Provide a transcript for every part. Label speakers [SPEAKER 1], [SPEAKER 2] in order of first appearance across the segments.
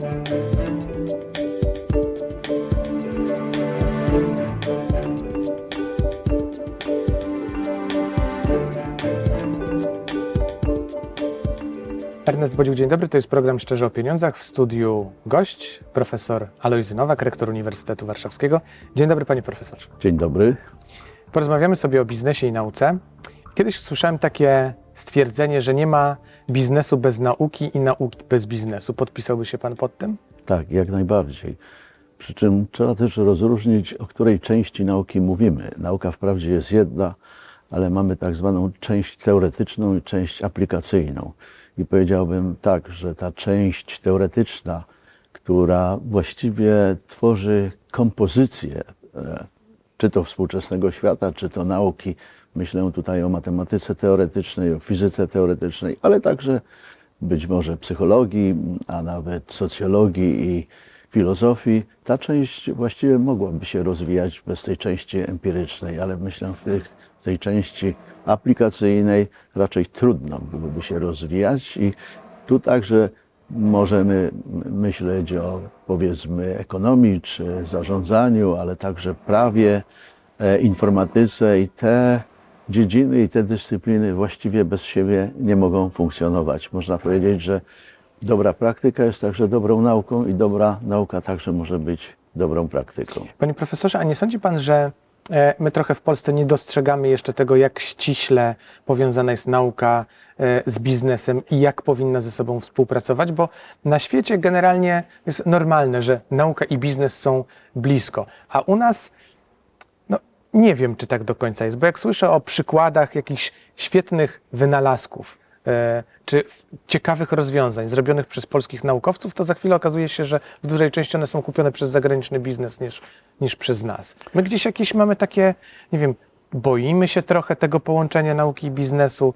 [SPEAKER 1] Ernest Bodziuk, dzień dobry. To jest program Szczerze o Pieniądzach. W studiu gość, profesor Alojzy Nowak, rektor Uniwersytetu Warszawskiego. Dzień dobry, panie profesorze.
[SPEAKER 2] Dzień dobry.
[SPEAKER 1] Porozmawiamy sobie o biznesie i nauce. Kiedyś usłyszałem takie stwierdzenie, że nie ma biznesu bez nauki i nauki bez biznesu. Podpisałby się pan pod tym?
[SPEAKER 2] Tak, jak najbardziej. Przy czym trzeba też rozróżnić, o której części nauki mówimy. Nauka wprawdzie jest jedna, ale mamy tak zwaną część teoretyczną i część aplikacyjną. I powiedziałbym tak, że ta część teoretyczna, która właściwie tworzy kompozycję, e, czy to współczesnego świata, czy to nauki, myślę tutaj o matematyce teoretycznej, o fizyce teoretycznej, ale także być może psychologii, a nawet socjologii i filozofii, ta część właściwie mogłaby się rozwijać bez tej części empirycznej, ale myślę w, tych, w tej części aplikacyjnej raczej trudno byłoby się rozwijać i tu także możemy myśleć o powiedzmy ekonomii czy zarządzaniu, ale także prawie, e, informatyce i te dziedziny i te dyscypliny właściwie bez siebie nie mogą funkcjonować. Można powiedzieć, że dobra praktyka jest także dobrą nauką i dobra nauka także może być dobrą praktyką.
[SPEAKER 1] Panie profesorze, a nie sądzi pan, że e, my trochę w Polsce nie dostrzegamy jeszcze tego, jak ściśle powiązana jest nauka e, z biznesem i jak powinna ze sobą współpracować, bo na świecie generalnie jest normalne, że nauka i biznes są blisko, a u nas nie wiem, czy tak do końca jest, bo jak słyszę o przykładach jakichś świetnych wynalazków, e, czy ciekawych rozwiązań zrobionych przez polskich naukowców, to za chwilę okazuje się, że w dużej części one są kupione przez zagraniczny biznes niż, niż przez nas. My gdzieś jakieś mamy takie, nie wiem, boimy się trochę tego połączenia nauki i biznesu.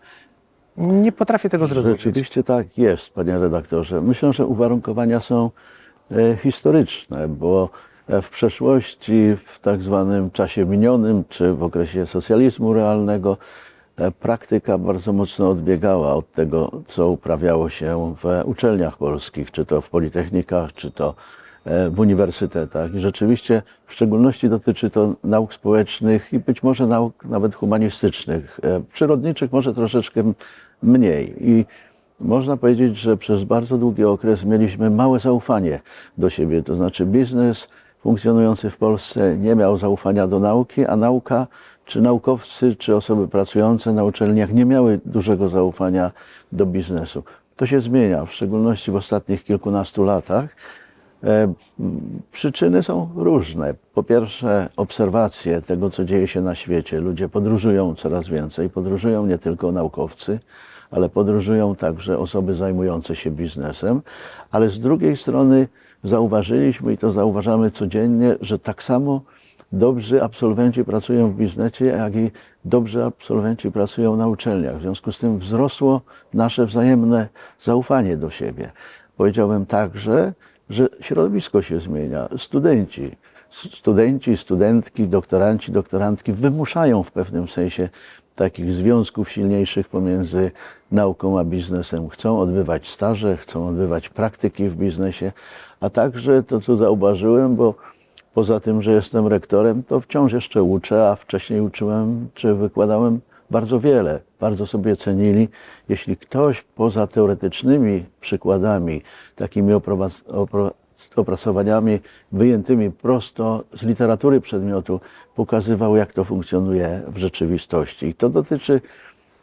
[SPEAKER 1] Nie potrafię tego zrozumieć.
[SPEAKER 2] Rzeczywiście tak jest, panie redaktorze. Myślę, że uwarunkowania są e, historyczne, bo w przeszłości, w tak zwanym czasie minionym, czy w okresie socjalizmu realnego, e, praktyka bardzo mocno odbiegała od tego, co uprawiało się w uczelniach polskich, czy to w politechnikach, czy to e, w uniwersytetach. I rzeczywiście w szczególności dotyczy to nauk społecznych i być może nauk nawet humanistycznych. E, Przyrodniczych może troszeczkę mniej. I można powiedzieć, że przez bardzo długi okres mieliśmy małe zaufanie do siebie. To znaczy biznes funkcjonujący w Polsce nie miał zaufania do nauki, a nauka, czy naukowcy, czy osoby pracujące na uczelniach nie miały dużego zaufania do biznesu. To się zmienia, w szczególności w ostatnich kilkunastu latach. E, Przyczyny są różne. Po pierwsze, obserwacje tego, co dzieje się na świecie. Ludzie podróżują coraz więcej. Podróżują nie tylko naukowcy, ale podróżują także osoby zajmujące się biznesem. Ale z drugiej strony zauważyliśmy i to zauważamy codziennie, że tak samo dobrzy absolwenci pracują w biznesie, jak i dobrzy absolwenci pracują na uczelniach. W związku z tym wzrosło nasze wzajemne zaufanie do siebie. Powiedziałbym także, że środowisko się zmienia. Studenci, studenci, studentki, doktoranci, doktorantki wymuszają w pewnym sensie takich związków silniejszych pomiędzy nauką a biznesem. Chcą odbywać staże, chcą odbywać praktyki w biznesie, a także to, co zauważyłem, bo poza tym, że jestem rektorem, to wciąż jeszcze uczę, a wcześniej uczyłem czy wykładałem bardzo wiele. Bardzo sobie cenili, jeśli ktoś poza teoretycznymi przykładami, takimi oprowac- opro- opracowaniami wyjętymi prosto z literatury przedmiotu, pokazywał, jak to funkcjonuje w rzeczywistości. I to dotyczy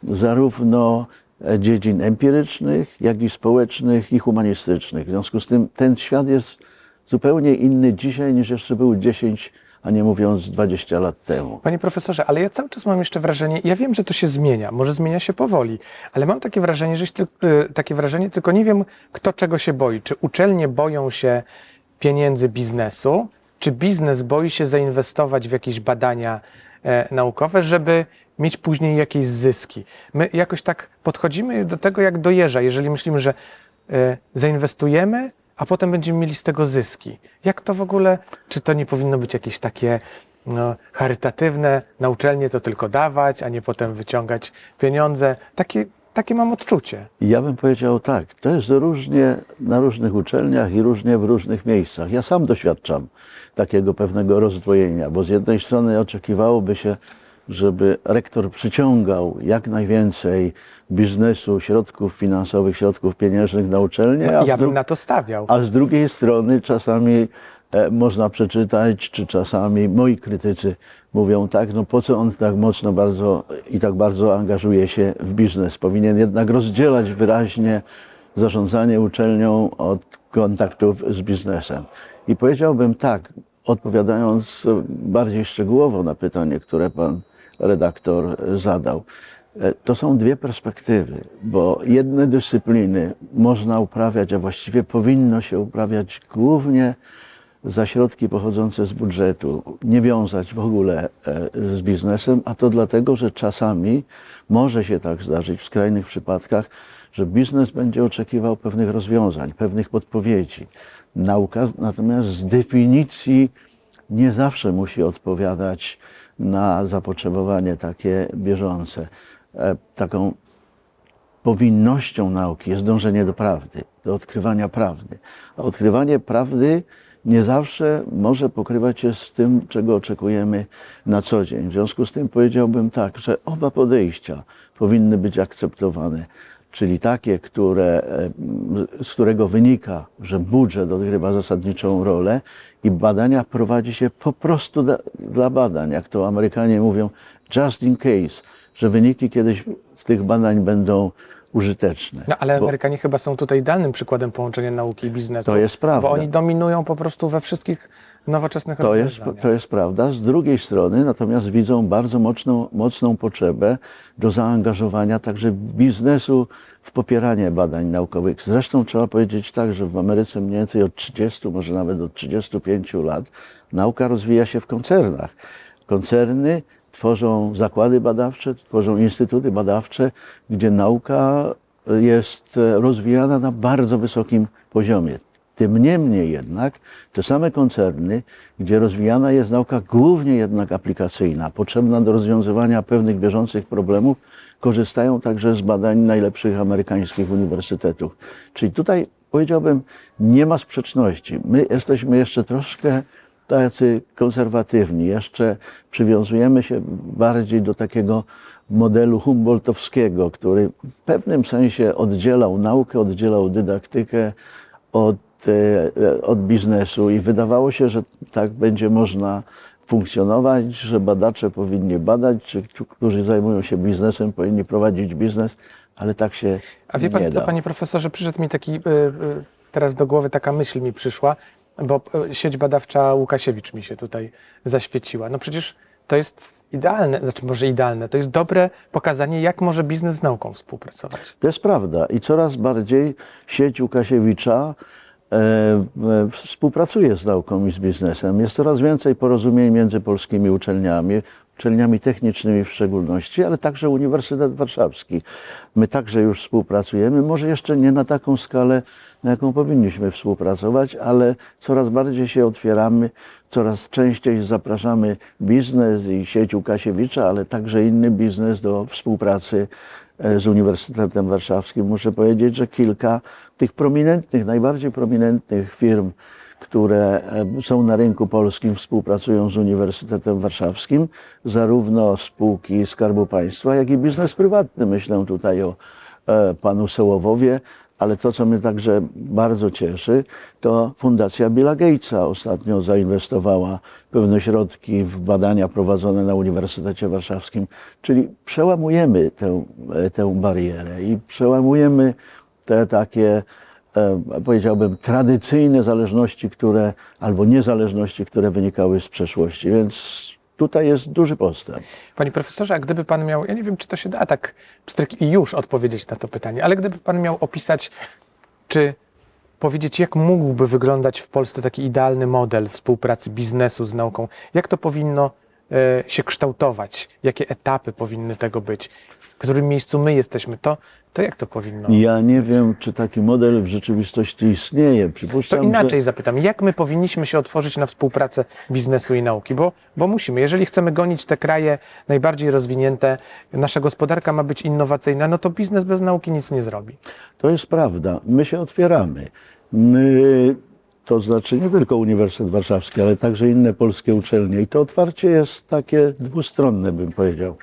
[SPEAKER 2] zarówno e, dziedzin empirycznych, jak i społecznych i humanistycznych. W związku z tym ten świat jest zupełnie inny dzisiaj niż jeszcze był 10, a nie mówiąc 20 lat temu.
[SPEAKER 1] Panie profesorze, ale ja cały czas mam jeszcze wrażenie, ja wiem, że to się zmienia, może zmienia się powoli, ale mam takie wrażenie, że y, takie wrażenie, tylko nie wiem, kto czego się boi. Czy uczelnie boją się pieniędzy biznesu, czy biznes boi się zainwestować w jakieś badania e, naukowe, żeby mieć później jakieś zyski. My jakoś tak podchodzimy do tego jak do jeża, jeżeli myślimy, że e, zainwestujemy, a potem będziemy mieli z tego zyski. Jak to w ogóle, czy to nie powinno być jakieś takie no, charytatywne, na uczelnię to tylko dawać, a nie potem wyciągać pieniądze. Takie takie mam odczucie.
[SPEAKER 2] Ja bym powiedział tak, to jest różnie na różnych uczelniach i różnie w różnych miejscach. Ja sam doświadczam takiego pewnego rozdwojenia, bo z jednej strony oczekiwałoby się, żeby rektor przyciągał jak najwięcej biznesu, środków finansowych, środków pieniężnych na uczelnię, a,
[SPEAKER 1] Ja bym na to stawiał.
[SPEAKER 2] a z drugiej strony czasami e, można przeczytać, czy czasami moi krytycy mówią tak, no po co on tak mocno bardzo i tak bardzo angażuje się w biznes. Powinien jednak rozdzielać wyraźnie zarządzanie uczelnią od kontaktów z biznesem. I powiedziałbym tak, odpowiadając bardziej szczegółowo na pytanie, które pan redaktor zadał. E, To są dwie perspektywy, bo jedne dyscypliny można uprawiać, a właściwie powinno się uprawiać głównie za środki pochodzące z budżetu, nie wiązać w ogóle e, z biznesem, a to dlatego, że czasami może się tak zdarzyć w skrajnych przypadkach, że biznes będzie oczekiwał pewnych rozwiązań, pewnych podpowiedzi. Nauka natomiast z definicji nie zawsze musi odpowiadać na zapotrzebowanie takie bieżące. E, Taką powinnością nauki jest dążenie do prawdy, do odkrywania prawdy. A odkrywanie prawdy nie zawsze może pokrywać się z tym, czego oczekujemy na co dzień. W związku z tym powiedziałbym tak, że oba podejścia powinny być akceptowane. Czyli takie, które, e, z którego wynika, że budżet odgrywa zasadniczą rolę i badania prowadzi się po prostu dla, dla badań, jak to Amerykanie mówią, just in case, że wyniki kiedyś z tych badań będą użyteczne.
[SPEAKER 1] No, ale
[SPEAKER 2] Bo-
[SPEAKER 1] Amerykanie chyba są tutaj idealnym przykładem połączenia nauki i biznesu.
[SPEAKER 2] To jest prawda.
[SPEAKER 1] Bo oni dominują po prostu we wszystkich nowoczesnych
[SPEAKER 2] To jest, to jest prawda. Z drugiej strony natomiast widzą bardzo mocną, mocną potrzebę do zaangażowania także biznesu w popieranie badań naukowych. Zresztą trzeba powiedzieć tak, że w Ameryce mniej więcej od 30, może nawet od 35 lat nauka rozwija się w koncernach. Koncerny tworzą zakłady badawcze, tworzą instytuty badawcze, gdzie nauka jest rozwijana na bardzo wysokim poziomie. Tym niemniej jednak te same koncerny, gdzie rozwijana jest nauka głównie jednak aplikacyjna, potrzebna do rozwiązywania pewnych bieżących problemów, korzystają także z badań najlepszych amerykańskich uniwersytetów. Czyli tutaj powiedziałbym, nie ma sprzeczności. My jesteśmy jeszcze troszkę tacy konserwatywni, jeszcze przywiązujemy się bardziej do takiego modelu humboldtowskiego, który w pewnym sensie oddzielał naukę, oddzielał dydaktykę od, od biznesu i wydawało się, że tak będzie można funkcjonować, że badacze powinni badać, czy ci, którzy zajmują się biznesem, powinni prowadzić biznes, ale tak się
[SPEAKER 1] A wie pan
[SPEAKER 2] nie
[SPEAKER 1] co,
[SPEAKER 2] da.
[SPEAKER 1] panie profesorze, przyszedł mi taki, y, teraz do głowy taka myśl mi przyszła, bo sieć badawcza Łukasiewicz mi się tutaj zaświeciła. No przecież to jest idealne, znaczy może idealne, to jest dobre pokazanie, jak może biznes z nauką współpracować.
[SPEAKER 2] To jest prawda i coraz bardziej sieć Łukasiewicza e, e, współpracuje z nauką i z biznesem. Jest coraz więcej porozumień między polskimi uczelniami, uczelniami technicznymi w szczególności, ale także Uniwersytet Warszawski. My także już współpracujemy, może jeszcze nie na taką skalę, na jaką powinniśmy współpracować, ale coraz bardziej się otwieramy, coraz częściej zapraszamy biznes i sieć Łukasiewicza, ale także inny biznes do współpracy e, z Uniwersytetem Warszawskim. Muszę powiedzieć, że kilka tych prominentnych, najbardziej prominentnych firm, które e, są na rynku polskim, współpracują z Uniwersytetem Warszawskim, zarówno spółki Skarbu Państwa, jak i biznes prywatny. Myślę tutaj o e, panu Sołowowie, ale to, co mnie także bardzo cieszy, to Fundacja Billa Gatesa ostatnio zainwestowała pewne środki w badania prowadzone na Uniwersytecie Warszawskim, czyli przełamujemy tę, e, tę barierę i przełamujemy te takie, e, powiedziałbym, tradycyjne zależności, które, albo niezależności, które wynikały z przeszłości. Więc tutaj jest duży postęp.
[SPEAKER 1] Panie profesorze, a gdyby pan miał, ja nie wiem, czy to się da tak pstryk i już odpowiedzieć na to pytanie, ale gdyby pan miał opisać, czy powiedzieć, jak mógłby wyglądać w Polsce taki idealny model współpracy biznesu z nauką, jak to powinno się kształtować, jakie etapy powinny tego być, w którym miejscu my jesteśmy, to, to jak to powinno?
[SPEAKER 2] Ja nie wiem, czy taki model w rzeczywistości istnieje.
[SPEAKER 1] To
[SPEAKER 2] Przypuszczam,
[SPEAKER 1] inaczej
[SPEAKER 2] że
[SPEAKER 1] zapytam, jak my powinniśmy się otworzyć na współpracę biznesu i nauki? Bo, bo musimy, jeżeli chcemy gonić te kraje najbardziej rozwinięte, nasza gospodarka ma być innowacyjna, no to biznes bez nauki nic nie zrobi.
[SPEAKER 2] to jest prawda. My się otwieramy. My, to znaczy nie tylko Uniwersytet Warszawski, ale także inne polskie uczelnie. I to otwarcie jest takie dwustronne, bym powiedział.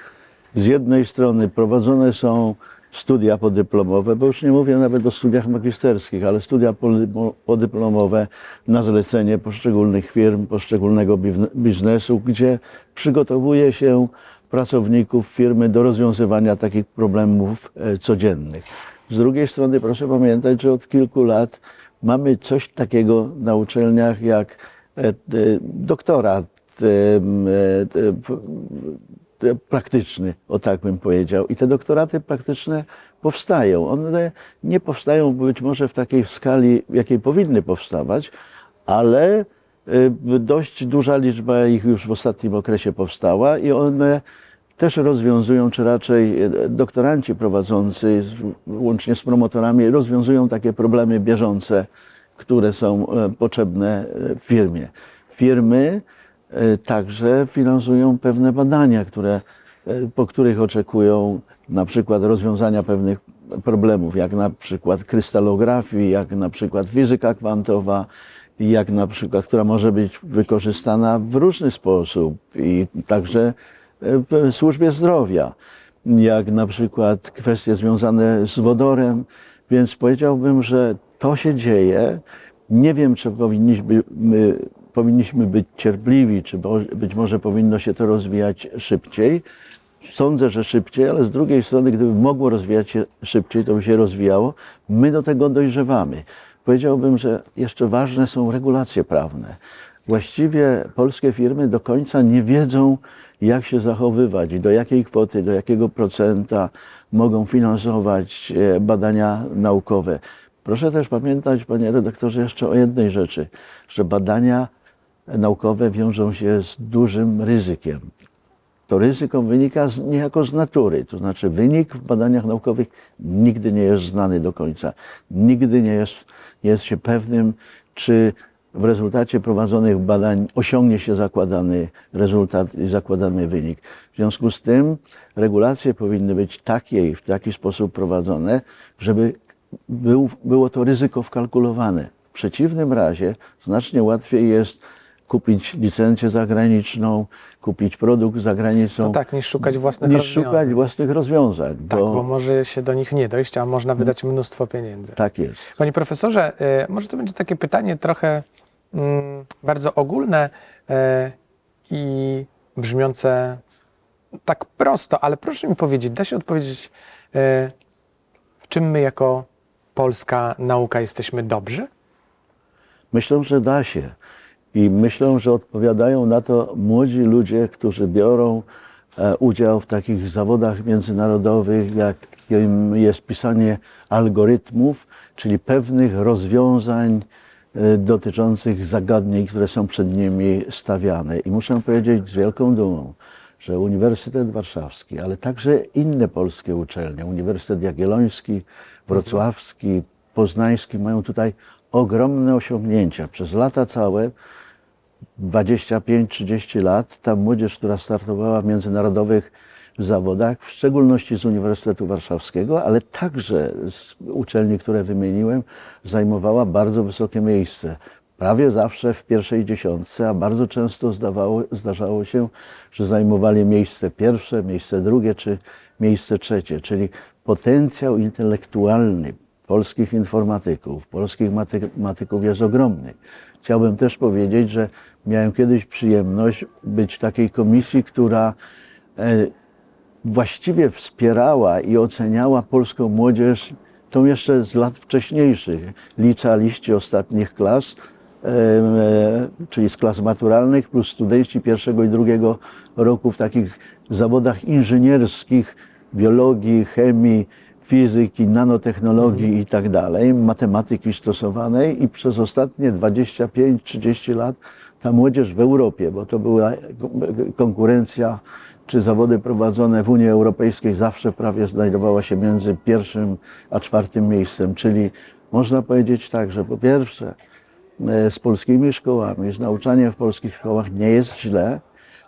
[SPEAKER 2] Z jednej strony prowadzone są studia podyplomowe, bo już nie mówię nawet o studiach magisterskich, ale studia podyplomowe na zlecenie poszczególnych firm, poszczególnego biznesu, gdzie przygotowuje się pracowników firmy do rozwiązywania takich problemów e, codziennych. Z drugiej strony proszę pamiętać, że od kilku lat mamy coś takiego na uczelniach jak e, e, doktorat e, praktyczny, o tak bym powiedział. I te doktoraty praktyczne powstają. One nie powstają być może w takiej skali, w jakiej powinny powstawać, ale dość duża liczba ich już w ostatnim okresie powstała i one też rozwiązują, czy raczej y, doktoranci prowadzący łącznie z promotorami rozwiązują takie problemy bieżące, które są e, potrzebne e, firmie. Firmy e, także finansują pewne badania, które, e, po których oczekują na przykład rozwiązania pewnych problemów, jak na przykład krystalografii, jak na przykład fizyka kwantowa, jak na przykład, która może być wykorzystana w różny sposób i także e, w służbie zdrowia, jak na przykład kwestie związane z wodorem, więc powiedziałbym, że to się dzieje. Nie wiem, czy powinniśmy, my, powinniśmy być cierpliwi, czy być może powinno się to rozwijać szybciej. Sądzę, że szybciej, ale z drugiej strony, gdyby mogło rozwijać się szybciej, to by się rozwijało. My do tego dojrzewamy. Powiedziałbym, że jeszcze ważne są regulacje prawne. Właściwie polskie firmy do końca nie wiedzą, jak się zachowywać do jakiej kwoty, do jakiego procenta mogą finansować e, badania naukowe. Proszę też pamiętać, panie redaktorze, jeszcze o jednej rzeczy, że badania naukowe wiążą się z dużym ryzykiem. To ryzyko wynika z, niejako z natury, to znaczy wynik w badaniach naukowych nigdy nie jest znany do końca. Nigdy nie jest, nie jest się pewnym, czy w rezultacie prowadzonych badań osiągnie się zakładany rezultat i zakładany wynik. W związku z tym regulacje powinny być takie i w taki sposób prowadzone, żeby był, było to ryzyko wkalkulowane. W przeciwnym razie znacznie łatwiej jest kupić licencję zagraniczną, kupić produkt za granicą,
[SPEAKER 1] No tak, niż szukać własnych
[SPEAKER 2] niż
[SPEAKER 1] rozwiązań.
[SPEAKER 2] szukać własnych rozwiązań.
[SPEAKER 1] Tak,
[SPEAKER 2] bo
[SPEAKER 1] bo może się do nich nie dojść, a można wydać mnóstwo pieniędzy.
[SPEAKER 2] tak jest.
[SPEAKER 1] Panie profesorze, y, może to będzie takie pytanie trochę mm, bardzo ogólne y, i brzmiące tak prosto, ale proszę mi powiedzieć, da się odpowiedzieć, y, w czym my jako polska nauka jesteśmy dobrzy?
[SPEAKER 2] Myślę, że da się. I myślę, że odpowiadają na to młodzi ludzie, którzy biorą e, udział w takich zawodach międzynarodowych, jakim jest pisanie algorytmów, czyli pewnych rozwiązań e, dotyczących zagadnień, które są przed nimi stawiane. I muszę powiedzieć z wielką dumą, że Uniwersytet Warszawski, ale także inne polskie uczelnie, Uniwersytet Jagielloński, Wrocławski, Poznański mają tutaj ogromne osiągnięcia. Przez lata całe 25-30 lat ta młodzież, która startowała w międzynarodowych zawodach, w szczególności z Uniwersytetu Warszawskiego, ale także z uczelni, które wymieniłem, zajmowała bardzo wysokie miejsce. Prawie zawsze w pierwszej dziesiątce, a bardzo często zdawało, zdarzało się, że zajmowali miejsce pierwsze, miejsce drugie czy miejsce trzecie, czyli potencjał intelektualny polskich informatyków, polskich matematyków jest ogromny. Chciałbym też powiedzieć, że miałem kiedyś przyjemność być w takiej komisji, która e, właściwie wspierała i oceniała polską młodzież, tą jeszcze z lat wcześniejszych, licealiści ostatnich klas, e, e, czyli z klas maturalnych, plus studenci pierwszego i drugiego roku w takich zawodach inżynierskich, biologii, chemii, fizyki, nanotechnologii i tak dalej, matematyki stosowanej i przez ostatnie 25-30 lat ta młodzież w Europie, bo to była konkurencja, czy zawody prowadzone w Unii Europejskiej zawsze prawie znajdowała się między pierwszym a czwartym miejscem, czyli można powiedzieć tak, że po pierwsze e, z polskimi szkołami, z nauczaniem w polskich szkołach nie jest źle.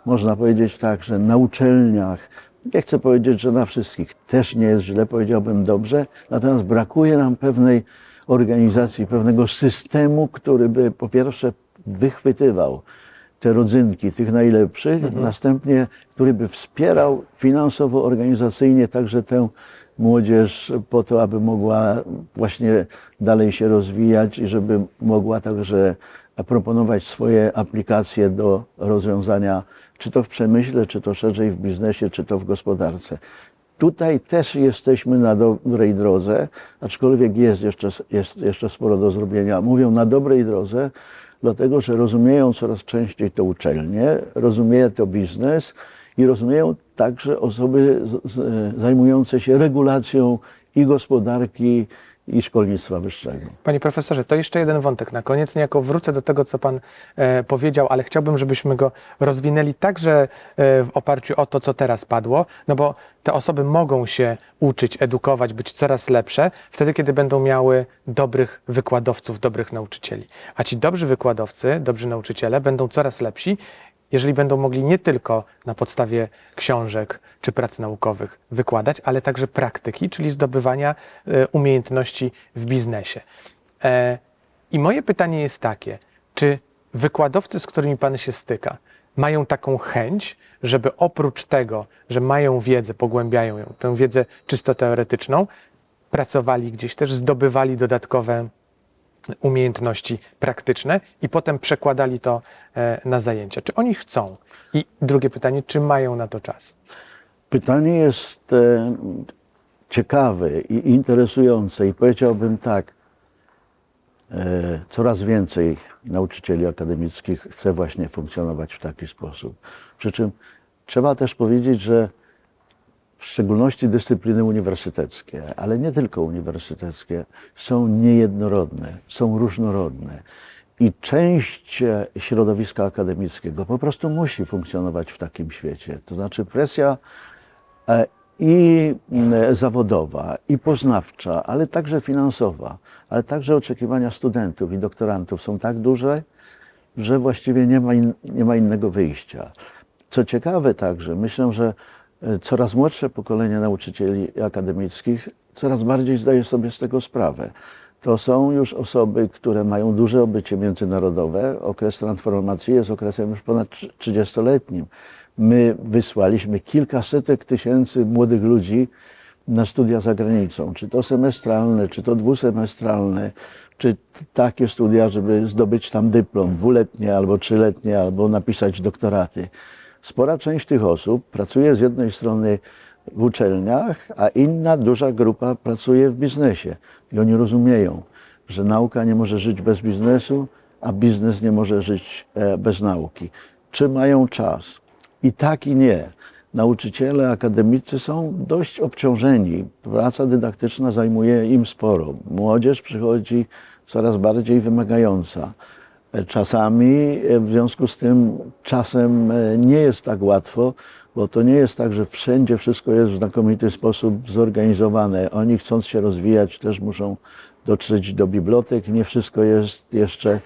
[SPEAKER 2] Można powiedzieć tak, że na uczelniach, nie chcę powiedzieć, że na wszystkich też nie jest źle, powiedziałbym dobrze, natomiast brakuje nam pewnej organizacji, pewnego systemu, który by po pierwsze wychwytywał te rodzynki tych najlepszych,
[SPEAKER 1] Mhm.
[SPEAKER 2] następnie który by wspierał finansowo, organizacyjnie także tę młodzież po to, aby mogła właśnie dalej się rozwijać i żeby mogła także proponować swoje aplikacje do rozwiązania, czy to w przemyśle, czy to szerzej w biznesie, czy to w gospodarce. Tutaj też jesteśmy na dobrej drodze, aczkolwiek jest jeszcze, jest jeszcze sporo do zrobienia. Mówią na dobrej drodze, dlatego że rozumieją coraz częściej to uczelnie, rozumieje to biznes i rozumieją także osoby z, z, zajmujące się regulacją i gospodarki, i szkolnictwa wyższego.
[SPEAKER 1] Panie profesorze, to jeszcze jeden wątek na koniec. Niejako wrócę do tego, co pan e, powiedział, ale chciałbym, żebyśmy go rozwinęli także e, w oparciu o to, co teraz padło, no bo te osoby mogą się uczyć, edukować, być coraz lepsze wtedy, kiedy będą miały dobrych wykładowców, dobrych nauczycieli. A ci dobrzy wykładowcy, dobrzy nauczyciele będą coraz lepsi, jeżeli będą mogli nie tylko na podstawie książek czy prac naukowych wykładać, ale także praktyki, czyli zdobywania e, umiejętności w biznesie. E, I moje pytanie jest takie, czy wykładowcy, z którymi Pan się styka, mają taką chęć, żeby oprócz tego, że mają wiedzę, pogłębiają ją, tę wiedzę czysto teoretyczną, pracowali gdzieś też, zdobywali dodatkowe umiejętności praktyczne i potem przekładali to e, na zajęcia. Czy oni chcą? I drugie pytanie, czy mają na to czas?
[SPEAKER 2] Pytanie jest e, ciekawe i interesujące i powiedziałbym tak, e, coraz więcej nauczycieli akademickich chce właśnie funkcjonować w taki sposób. Przy czym trzeba też powiedzieć, że w szczególności dyscypliny uniwersyteckie, ale nie tylko uniwersyteckie, są niejednorodne, są różnorodne. I część środowiska akademickiego po prostu musi funkcjonować w takim świecie. To znaczy presja e, i zawodowa, i poznawcza, ale także finansowa, ale także oczekiwania studentów i doktorantów są tak duże, że właściwie nie ma, in, nie ma innego wyjścia. Co ciekawe także, myślę, że coraz młodsze pokolenie nauczycieli akademickich coraz bardziej zdaje sobie z tego sprawę. To są już osoby, które mają duże obycie międzynarodowe. Okres transformacji jest okresem już ponad 30-letnim. My wysłaliśmy kilkasetek tysięcy młodych ludzi na studia za granicą, czy to semestralne, czy to dwusemestralne, czy takie studia, żeby zdobyć tam dyplom dwuletnie albo trzyletnie, albo napisać doktoraty spora część tych osób pracuje z jednej strony w uczelniach, a inna duża grupa pracuje w biznesie. I oni rozumieją, że nauka nie może żyć bez biznesu, a biznes nie może żyć e, bez nauki. Czy mają czas? I tak i nie. Nauczyciele akademicy są dość obciążeni. Praca dydaktyczna zajmuje im sporo. Młodzież przychodzi coraz bardziej wymagająca. Czasami e, w związku z tym czasem e, nie jest tak łatwo, bo to nie jest tak, że wszędzie wszystko jest w znakomity sposób zorganizowane. Oni chcąc się rozwijać też muszą dotrzeć do bibliotek. Nie wszystko jest jeszcze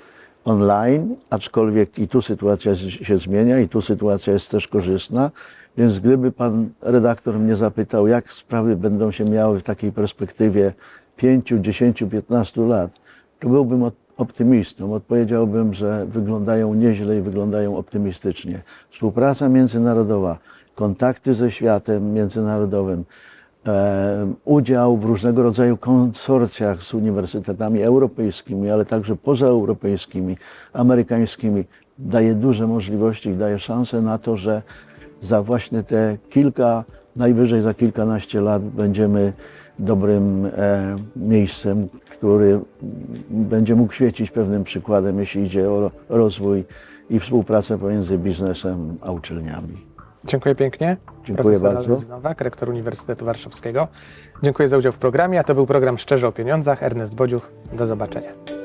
[SPEAKER 2] online, aczkolwiek i tu sytuacja się zmienia i tu sytuacja jest też korzystna. Więc gdyby pan redaktor mnie zapytał, jak sprawy będą się miały w takiej perspektywie 5, 10, 15 lat, to byłbym od optymistą. Odpowiedziałbym, że wyglądają nieźle i wyglądają optymistycznie. Współpraca międzynarodowa, kontakty ze światem międzynarodowym, udział w różnego rodzaju konsorcjach z uniwersytetami europejskimi, ale także pozaeuropejskimi, amerykańskimi, daje duże możliwości i daje szanse na to, że za właśnie te kilka, najwyżej za kilkanaście lat będziemy dobrym e, miejscem, który będzie mógł świecić pewnym przykładem, jeśli idzie o rozwój i współpracę pomiędzy biznesem a uczelniami.
[SPEAKER 1] Dziękuję pięknie.
[SPEAKER 2] Dziękuję
[SPEAKER 1] Profesor
[SPEAKER 2] bardzo.
[SPEAKER 1] Nowak, rektor Uniwersytetu Warszawskiego. Dziękuję za udział w programie, a to był program Szczerze o Pieniądzach. Ernest Bodziuch, do zobaczenia.